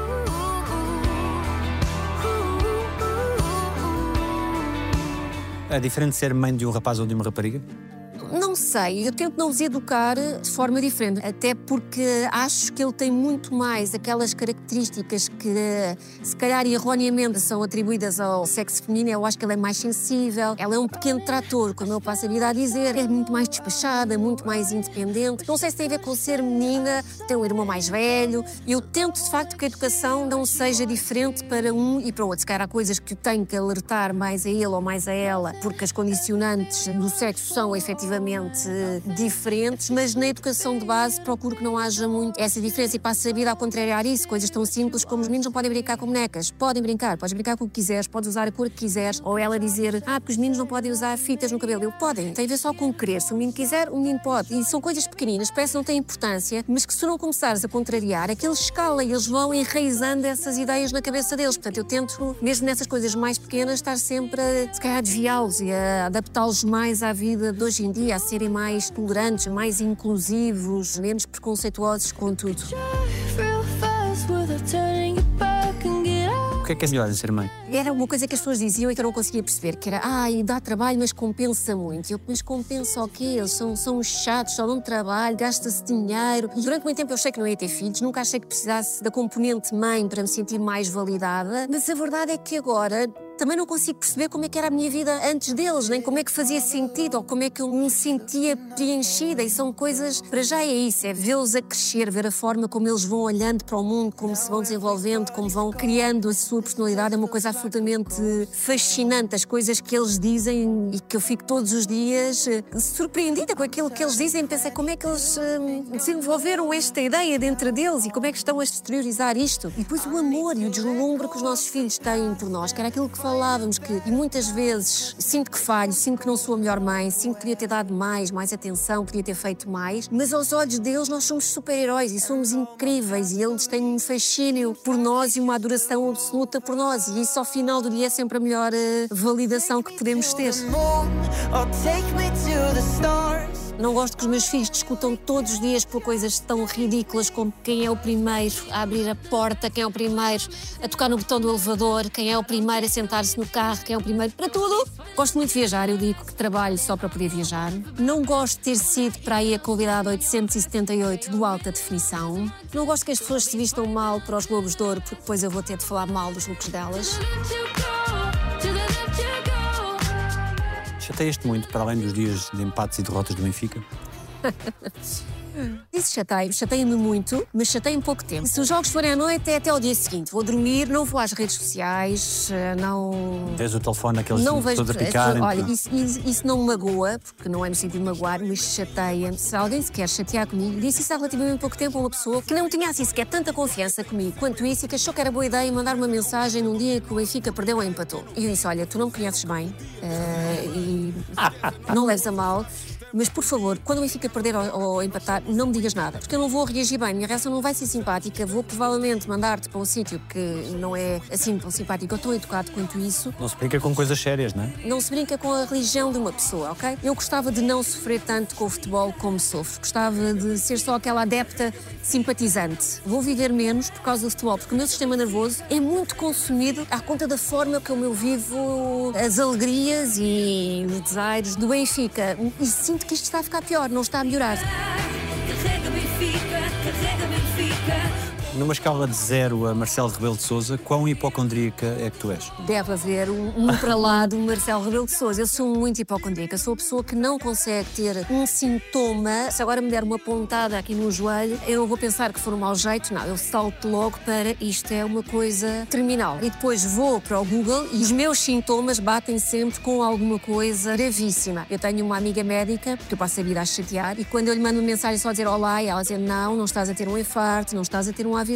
É diferente ser mãe de um rapaz ou de uma rapariga? Não sei, eu tento não os educar de forma diferente, até porque acho que ele tem muito mais aquelas características que, se calhar erroneamente, são atribuídas ao sexo feminino. Eu acho que ele é mais sensível, ela é um pequeno trator, como eu passo a vida a dizer, é muito mais despachada, muito mais independente. Não sei se tem a ver com ser menina, ter um irmão mais velho. Eu tento, de facto, que a educação não seja diferente para um e para o outro. Se calhar há coisas que tenho que alertar mais a ele ou mais a ela, porque as condicionantes do sexo são efetivamente diferentes, mas na educação de base procuro que não haja muito essa diferença e passo a vida a contrariar isso. Coisas tão simples como os meninos não podem brincar com bonecas. Podem brincar, podes brincar com o que quiseres, podes usar a cor que quiseres. Ou ela dizer, ah, porque os meninos não podem usar fitas no cabelo. Eu podem, tem a ver só com querer. Se o menino quiser, o menino pode. E são coisas pequeninas, parece que não têm importância, mas que se não começares a contrariar, aqueles escala e eles vão enraizando essas ideias na cabeça deles. Portanto, eu tento, mesmo nessas coisas mais pequenas, estar sempre a, se calhar, a desviá-los e a adaptá-los mais à vida de hoje em dia, a serem mais tolerantes, mais inclusivos, menos preconceituosos com tudo. O que é que é melhor em ser mãe? Era uma coisa que as pessoas diziam e que eu não conseguia perceber, que era, ai, dá trabalho, mas compensa muito. Eu, mas compensa o quê? Eles são, são chatos, só dão trabalho, gasta-se dinheiro. E durante muito tempo eu achei que não ia ter filhos, nunca achei que precisasse da componente mãe para me sentir mais validada. Mas a verdade é que agora também não consigo perceber como é que era a minha vida antes deles, nem como é que fazia sentido ou como é que eu me sentia preenchida. E são coisas, para já é isso, é vê-los a crescer, ver a forma como eles vão olhando para o mundo, como se vão desenvolvendo, como vão criando a sua personalidade. É uma coisa absolutamente fascinante. As coisas que eles dizem e que eu fico todos os dias eh, surpreendida com aquilo que eles dizem. Pensei como é que eles eh, desenvolveram esta ideia dentro deles e como é que estão a exteriorizar isto. E depois o amor e o deslumbre que os nossos filhos têm por nós, que era aquilo que falávamos, que e muitas vezes sinto que falho, sinto que não sou a melhor mãe, sinto que podia ter dado mais, mais atenção, podia ter feito mais, mas aos olhos deles nós somos super-heróis e somos incríveis e eles têm um fascínio por nós e uma adoração absoluta por nós e isso ao final do dia é sempre a melhor eh, validação que podemos ter. Não gosto que os meus filhos discutam todos os dias por coisas tão ridículas como quem é o primeiro a abrir a porta, quem é o primeiro a tocar no botão do elevador, quem é o primeiro a sentar-se no carro, quem é o primeiro para tudo. Gosto muito de viajar, eu digo que trabalho só para poder viajar. Não gosto de ter sido para aí a convidada 878 do Alta Definição. Não gosto que as pessoas se vistam mal para os Globos de Ouro, porque depois eu vou ter de falar mal dos looks delas. Let you go, to the let you go. chateias-te muito, para além dos dias de empates e derrotas do Benfica? Isso chateia-me, chateia-me muito, mas chateia-me pouco tempo. Se os jogos forem à noite, é até ao dia seguinte. Vou dormir, não vou às redes sociais, eh, não. Tens o telefone, aqueles Não vejo. todos a picarem. Olha, isso, isso- isso não me magoa, porque não é no sentido de magoar, mas chateia-me. Se alguém se quer chatear comigo, disse isso há relativamente pouco tempo a uma pessoa que não tinha assim sequer tanta confiança comigo quanto isso e que achou que era boa ideia mandar uma mensagem num dia que o Benfica perdeu ou empatou. E eu disse: Olha, tu não me conheces bem eh, e não leves a mal. Mas, por favor, quando o Benfica perder ou, ou empatar, não me digas nada, porque eu não vou reagir bem. Minha reação não vai ser simpática. Vou provavelmente mandar-te para um sítio que não é assim tão simpático ou tão educado quanto isso. Não se brinca com coisas sérias, não é? Não se brinca com a religião de uma pessoa, ok? Eu gostava de não sofrer tanto com o futebol como sofro. Gostava de ser só aquela adepta simpatizante. Vou viver menos por causa do futebol, porque o meu sistema nervoso é muito consumido à conta da forma como eu vivo as alegrias e os desaires do Benfica. E sinto que isto está a ficar pior, não está a melhorar. Numa escala de zero a Marcelo Rebelo de Souza, quão hipocondríaca é que tu és? Deve haver um, um para lá do Marcelo Rebelo de Sousa. Eu sou muito hipocondríaca, sou a pessoa que não consegue ter um sintoma. Se agora me der uma pontada aqui no joelho, eu vou pensar que for um mau jeito, não. Eu salto logo para isto é uma coisa terminal. E depois vou para o Google e os meus sintomas batem sempre com alguma coisa gravíssima. Eu tenho uma amiga médica, que eu passo a vida a chatear, e quando eu lhe mando uma mensagem só a dizer olá, e ela dizer não, não estás a ter um infarto, não estás a ter um AVC,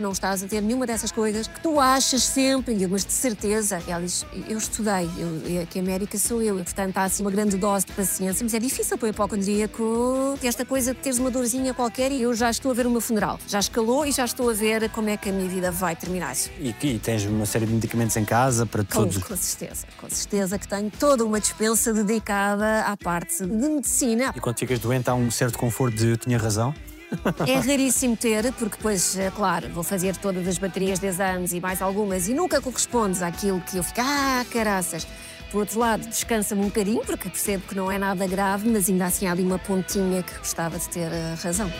não estás a ter nenhuma dessas coisas que tu achas sempre, eu, mas de certeza. Ela diz, eu estudei, eu, eu- que a médica sou eu, e portanto há assim uma grande dose de paciência, mas é difícil para o hipocondríaco esta coisa de teres uma dorzinha qualquer e eu já estou a ver o meu funeral. Já escalou e já estou a ver como é que a minha vida vai terminar. E, e tens uma série de medicamentos em casa para Com, todos. com certeza, com certeza que tenho toda uma dispensa dedicada à parte de medicina. E quando ficas doente há um certo conforto de eu tinha razão. É raríssimo ter, porque depois, é claro, vou fazer todas as baterias de exames e mais algumas e nunca correspondes àquilo que eu fico, ah, caraças. Por outro lado, descansa-me um bocadinho, porque percebo que não é nada grave, mas ainda assim há ali uma pontinha que gostava de ter eh, razão.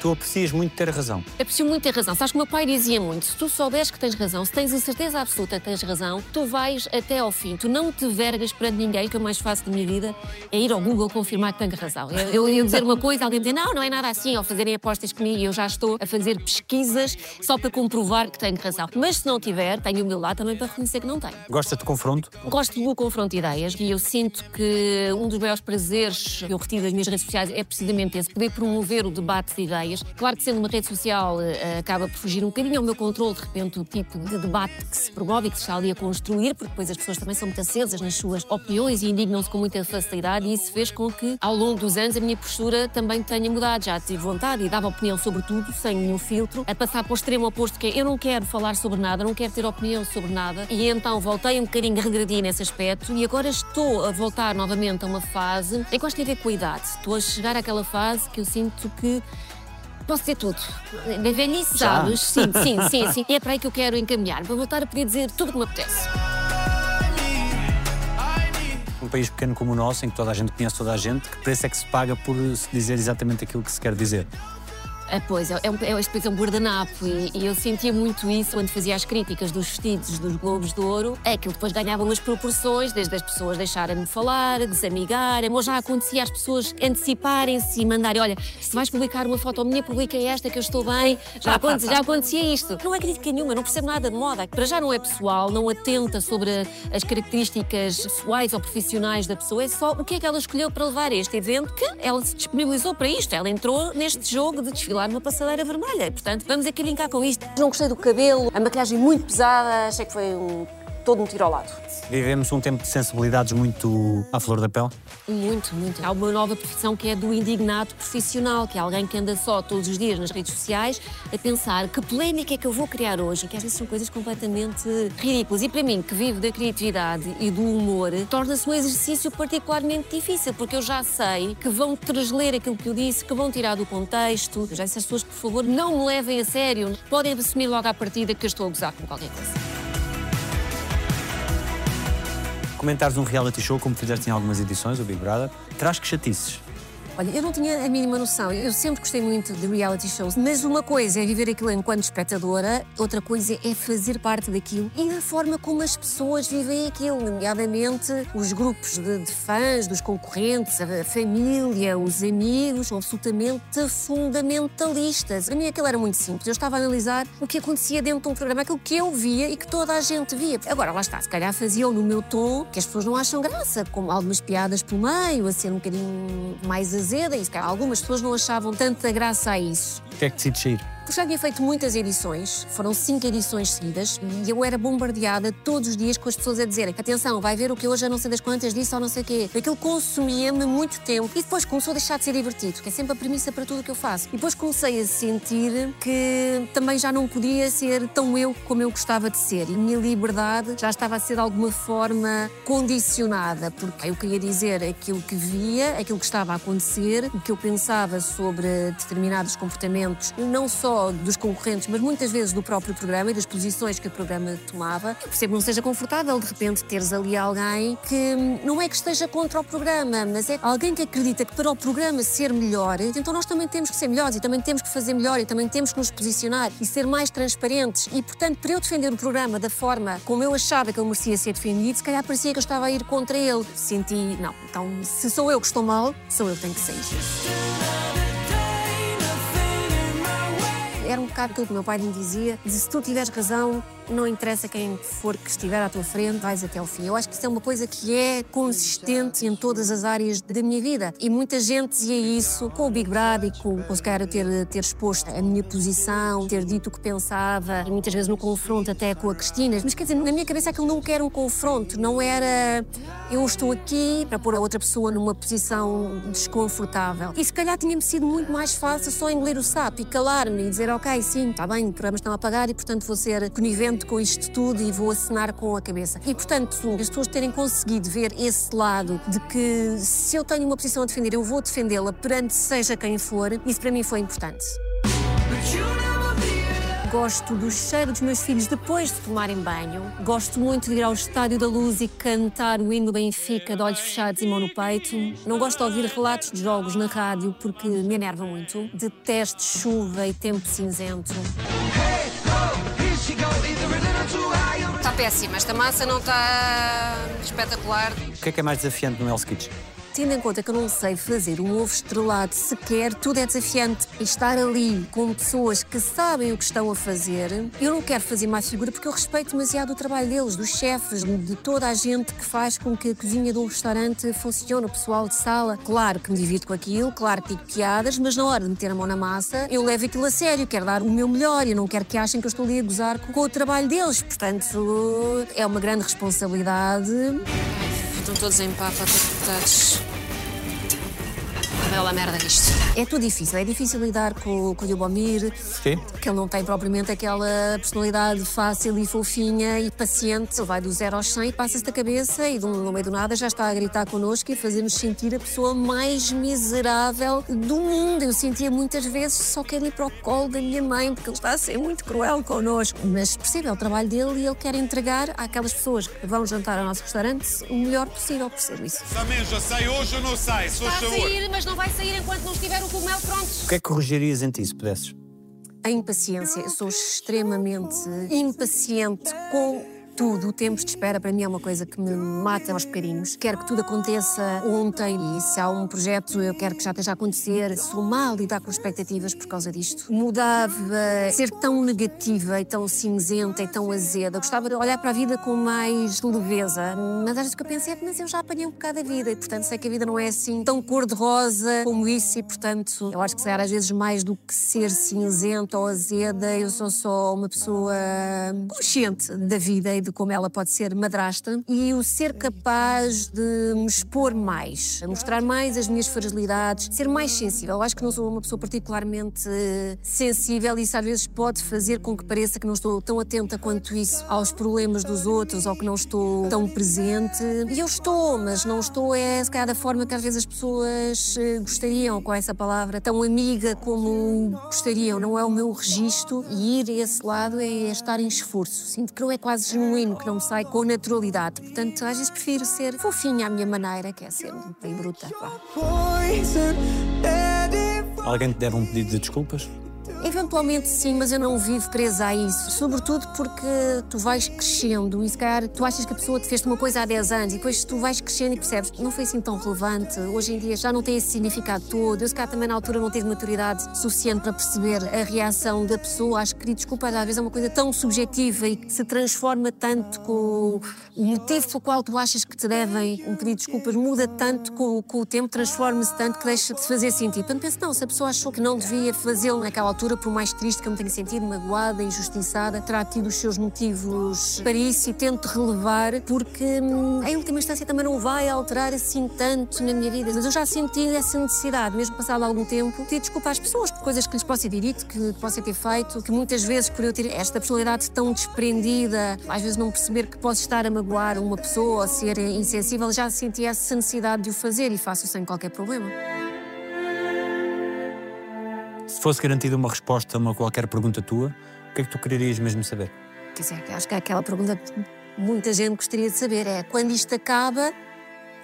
Tu aprecias muito ter razão. Eu preciso muito ter razão. Sabes que o meu pai dizia muito: se tu souberes que tens razão, se tens a certeza absoluta que tens razão, tu vais até ao fim. Tu não te vergas perante ninguém. O que eu mais faço da minha vida é ir ao Google confirmar que tenho razão. Eu, eu ia dizer uma coisa, alguém dizer não, não é nada assim, ou fazerem apostas comigo e eu já estou a fazer pesquisas só para comprovar que tenho razão. Mas se não tiver, tenho humildade também para reconhecer que não tenho. Gosta de confronto? Gosto do confronto de ideias e eu sinto que um dos maiores prazeres que eu retiro das minhas redes sociais é precisamente esse, poder promover o debate de ideias. Claro que sendo uma rede social eh, acaba por fugir um bocadinho ao meu controle, de repente, o tipo de debate que se promove e que se está ali a construir, porque depois as pessoas também são muito acesas nas suas opiniões e indignam-se com muita facilidade e isso fez com que, ao longo dos anos, a minha postura também tenha mudado. Já tive vontade e dava opinião sobre tudo, sem nenhum filtro, a passar para o extremo oposto, que é eu não quero falar sobre nada, não quero ter opinião sobre nada e então voltei um bocadinho a regredir nesse aspecto e agora estou a voltar novamente a uma fase em que gosto de ver com a idade. Estou a chegar àquela fase que eu sinto que Posso dizer tudo. Na velhice, Já? sabes? Sim, sim, sim, sim. E é para aí que eu quero encaminhar, para voltar a poder dizer tudo o que me apetece. Um país pequeno como o nosso, em que toda a gente conhece toda a gente, que preço é que se paga por se dizer exatamente aquilo que se quer dizer? Ah, pois, é, é, um, é, país é um guardanapo e, e eu sentia muito isso quando fazia as críticas dos vestidos dos Globos de Ouro. É que depois ganhava umas proporções, desde as pessoas deixarem-me falar, desamigarem, ou já acontecia as pessoas anteciparem-se e mandarem: olha, se vais publicar uma foto minha, publica esta que eu estou bem. Já, aconte- já acontecia isto. Não é crítica nenhuma, não percebo nada de moda. Para já não é pessoal, não atenta sobre as características pessoais ou profissionais da pessoa, é só o que é que ela escolheu para levar a este evento que ela se disponibilizou para isto. Ela entrou neste jogo de desfilar numa passadeira vermelha. Portanto, vamos aqui linkar com isto. Não gostei do cabelo, a maquilhagem muito pesada, achei que foi um, todo um tiro ao lado. Vivemos um tempo de sensibilidades muito à flor da pele. Muito, muito. Há uma nova profissão que é do indignado profissional, que é alguém que anda só todos os dias nas redes sociais a pensar que polémica é que eu vou criar hoje, que às vezes são coisas completamente ridículas. E para mim, que vivo da criatividade e do humor, torna-se um exercício particularmente difícil, porque eu já sei que vão transler aquilo que eu disse, que vão tirar do contexto. Já às pessoas por favor, não me levem a sério. Podem assumir logo à partida que eu estou a gozar com qualquer coisa. Comentares um reality show, como fizeste em algumas edições, o Big Brother, traz que chatices. Olha, eu não tinha a mínima noção. Eu sempre gostei muito de reality shows, mas uma coisa é viver aquilo enquanto espectadora, outra coisa é fazer parte daquilo e da forma como as pessoas vivem aquilo, nomeadamente os grupos de, de fãs, dos concorrentes, a família, os amigos, absolutamente fundamentalistas. Para mim aquilo era muito simples. Eu estava a analisar o que acontecia dentro de um programa, aquilo que eu via e que toda a gente via. Agora, lá está, se calhar faziam no meu tom que as pessoas não acham graça, com algumas piadas pelo meio, a ser um bocadinho mais azeda, e algumas pessoas não achavam tanta graça a isso. O que é que decides sair? Porque já tinha feito muitas edições, foram cinco edições seguidas, e eu era bombardeada todos os dias com as pessoas a dizerem: atenção, vai ver o que hoje eu não sei das quantas disse ou não sei o quê. Aquilo consumia-me muito tempo e depois começou a deixar de ser divertido, que é sempre a premissa para tudo o que eu faço. E depois comecei a sentir que também já não podia ser tão eu como eu gostava de ser. E a minha liberdade já estava a ser de alguma forma condicionada, porque eu queria dizer aquilo que via, aquilo que estava a acontecer, o que eu pensava sobre determinados comportamentos, não só dos concorrentes, mas muitas vezes do próprio programa e das posições que o programa tomava. Eu percebo que não seja confortável de repente teres ali alguém que não é que esteja contra o programa, mas é alguém que acredita que para o programa ser melhor, então nós também temos que ser melhores e também temos que fazer melhor e também temos que nos posicionar e ser mais transparentes. E portanto, para eu defender o programa da forma como eu achava que ele merecia ser defendido, se calhar parecia que eu estava a ir contra ele. Senti, não, então se sou eu que estou mal, sou eu que tenho que sair. Era um bocado aquilo que meu pai me dizia: de se tu tiveres razão, não interessa quem for que estiver à tua frente, vais até ao fim. Eu acho que isso é uma coisa que é consistente em todas as áreas da minha vida. E muita gente dizia isso com o Big Brother e com, com se ter, ter exposto a minha posição, ter dito o que pensava, e muitas vezes no confronto até com a Cristina. Mas quer dizer, na minha cabeça aquilo nunca era um confronto, não era eu estou aqui para pôr a outra pessoa numa posição desconfortável. E se calhar tinha-me sido muito mais fácil só engolir o sapo e calar-me e dizer, ok, sim, está bem, programas estão a pagar e portanto vou ser conivente com isto tudo e vou assinar com a cabeça. E portanto, as pessoas terem conseguido ver esse lado de que se eu tenho uma posição a defender, eu vou defendê-la perante seja quem for, isso para mim foi importante. Gosto do cheiro dos meus filhos depois de tomarem banho. Gosto muito de ir ao Estádio da Luz e cantar o hino Benfica de olhos fechados e mão no peito. Não gosto de ouvir relatos de jogos na rádio porque me enerva muito. Detesto chuva e tempo cinzento. Péssima, esta massa não está espetacular. O que é que é mais desafiante no Hell's Kitchen? Tendo em conta que eu não sei fazer um ovo estrelado sequer, tudo é desafiante. E estar ali com pessoas que sabem o que estão a fazer, eu não quero fazer má figura porque eu respeito demasiado o trabalho deles, dos chefes, de toda a gente que faz com que a cozinha de um restaurante funcione, o pessoal de sala. Claro que me divido com aquilo, claro que digo piadas, mas na hora de meter a mão na massa, eu levo aquilo a sério, quero dar o meu melhor e não quero que achem que eu estou ali a gozar com, o trabalho deles. Portanto, é uma grande responsabilidade. Estão todos em papa, deputados. Bela merda isto. É tudo difícil, é difícil lidar com, com o Yubomir, Sim. que ele não tem propriamente aquela personalidade fácil e fofinha e paciente. Ele vai do zero aos 100 e passa-se da cabeça e do- no meio do nada já está a gritar connosco e a fazer-nos sentir a pessoa mais miserável do mundo. Eu sentia muitas vezes só quero ir para o colo da minha mãe porque ele está a ser muito cruel connosco. Mas percebe, é o trabalho dele e ele quer entregar àquelas pessoas que vão jantar ao nosso restaurante o melhor possível, percebo isso. Samir, já sai hoje ou não sai? Se Está a sair, mas não vai sair enquanto não estiver o cogumelo pronto. O que é que corrigirias em ti, se pudesses? A impaciência. Eu sou extremamente impaciente com tudo. O tempo de espera para mim é uma coisa que me mata aos bocadinhos. Quero que tudo aconteça ontem e se há um projeto eu quero que já esteja a acontecer. Sou mal a lidar com expectativas por causa disto. Mudava ser tão negativa e tão cinzenta e tão azeda. Gostava de olhar para a vida com mais leveza. Mas às vezes o que eu pensei é que mas eu já apanhei um bocado da vida e portanto sei que a vida não é assim tão cor-de-rosa como isso e portanto eu acho que se calhar às vezes mais do que ser cinzenta ou azeda eu sou só uma pessoa consciente da vida e de como ela pode ser madrasta e o ser capaz de me expor mais, mostrar mais as minhas fragilidades, ser mais sensível. Eu acho que não sou uma pessoa particularmente eh, sensível e isso às vezes pode fazer com que pareça que não estou tão atenta quanto isso aos problemas dos outros ou que não estou tão presente. E eu estou, mas não estou é se calhar da forma que às vezes as pessoas eh, gostariam com essa palavra, tão amiga como gostariam. Não é o meu registro e ir a esse lado é estar em esforço. Sinto que não é quase genuíno genuíno, que não me sai com naturalidade. Portanto, às vezes prefiro ser fofinha à minha maneira, que é ser bem bruta. it Alguém te deve um pedido de desculpas? Eventualmente sim, mas eu não vivo presa a isso. Sobretudo porque tu vais crescendo e se calhar tu achas que a pessoa te fez uma coisa há 10 anos e depois tu vais crescendo e percebes não foi assim tão relevante. Hoje em dia já não tem esse significado todo. Eu se calhar também na altura não tive maturidade suficiente para perceber a reação da pessoa. Acho que pedir desculpas às vezes é uma coisa tão subjetiva e que se transforma tanto com o motivo pelo qual tu achas que te devem um pedido de desculpas muda tanto com, com o tempo, transforma-se tanto que deixa de fazer sentido. Portanto, penso, não, se a pessoa achou que não devia fazê-lo naquela altura, por mais triste que eu me tenha sentido, magoada, injustiçada, terá tido os seus motivos para isso e tento relevar, porque hum, em última instância também não vai alterar assim tanto na minha vida. Mas eu já senti essa necessidade, mesmo passado algum tempo, de desculpar às pessoas por coisas que lhes possa ter dito, que possa ter feito, que muitas vezes, por eu ter esta personalidade tão desprendida, às vezes não perceber que posso estar a magoar uma pessoa, ser insensível, já senti essa necessidade de o fazer e faço sem qualquer problema. Se fosse garantida uma resposta a uma qualquer pergunta tua, o que é que tu quererias mesmo saber? Quer dizer, acho que é aquela pergunta que muita gente gostaria de saber é quando isto acaba,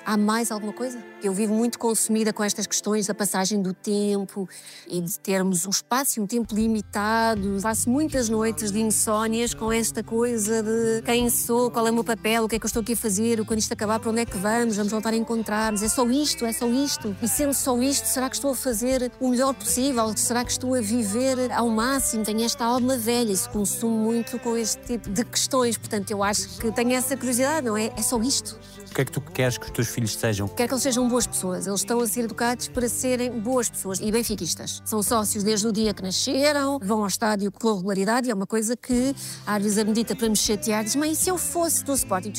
há mais alguma coisa? Eu vivo muito consumida com estas questões da passagem do tempo e de termos um espaço e um tempo limitado. Passo muitas noites de insónias com esta coisa de quem sou, qual é o meu papel, o que é que eu estou aqui a fazer, quando isto acabar, para onde é que vamos, vamos voltar a encontrar-nos. É só isto, é só isto. E sendo só isto, será que estou a fazer o melhor possível? Será que estou a viver ao máximo? Tenho esta alma velha e se consumo muito com este tipo de questões. Portanto, eu acho que tenho essa curiosidade, não é? É só isto. O que é que tu queres que os teus filhos sejam? Quero que eles sejam boas pessoas. Eles estão a ser educados para serem boas pessoas e benfiquistas. São sócios desde o dia que nasceram, vão ao estádio com regularidade e é uma coisa que às vezes a medita para me chatear diz: e se eu fosse do Sporting?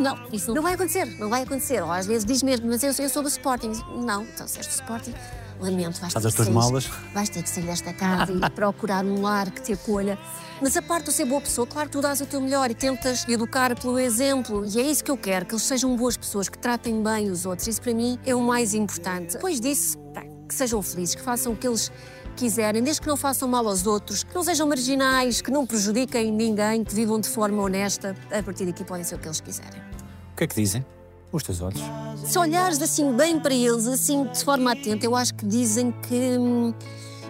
Não, isso não vai acontecer, não vai acontecer. Ou às vezes diz mesmo: Mas eu, eu sou do Sporting. Não, então se és do Sporting. Lamento, vais ter sair- malas. Vais ter que sair desta casa e procurar um lar que te acolha. Mas a parte de ser boa pessoa, claro que tu dás o teu melhor e tentas educar pelo exemplo. E é isso que eu quero, que eles sejam boas pessoas, que tratem bem os outros. Isso para mim é o mais importante. Depois disso, que sejam felizes, que façam o que eles quiserem, desde que não façam mal aos outros, que não sejam marginais, que não prejudiquem ninguém, que vivam de forma honesta. A partir daqui podem ser o que eles quiserem. O que é que dizem? Os teus olhos. Se olhares assim bem para eles, assim de forma atenta, eu acho que dizem que hum,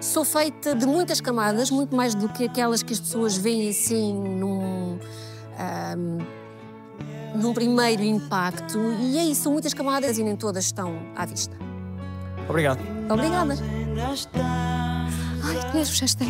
sou feita de muitas camadas, muito mais do que aquelas que as pessoas veem assim num, hum, num primeiro impacto. E é isso, são muitas camadas e nem todas estão à vista. Obrigado. Obrigada. Ai, mesmo já está.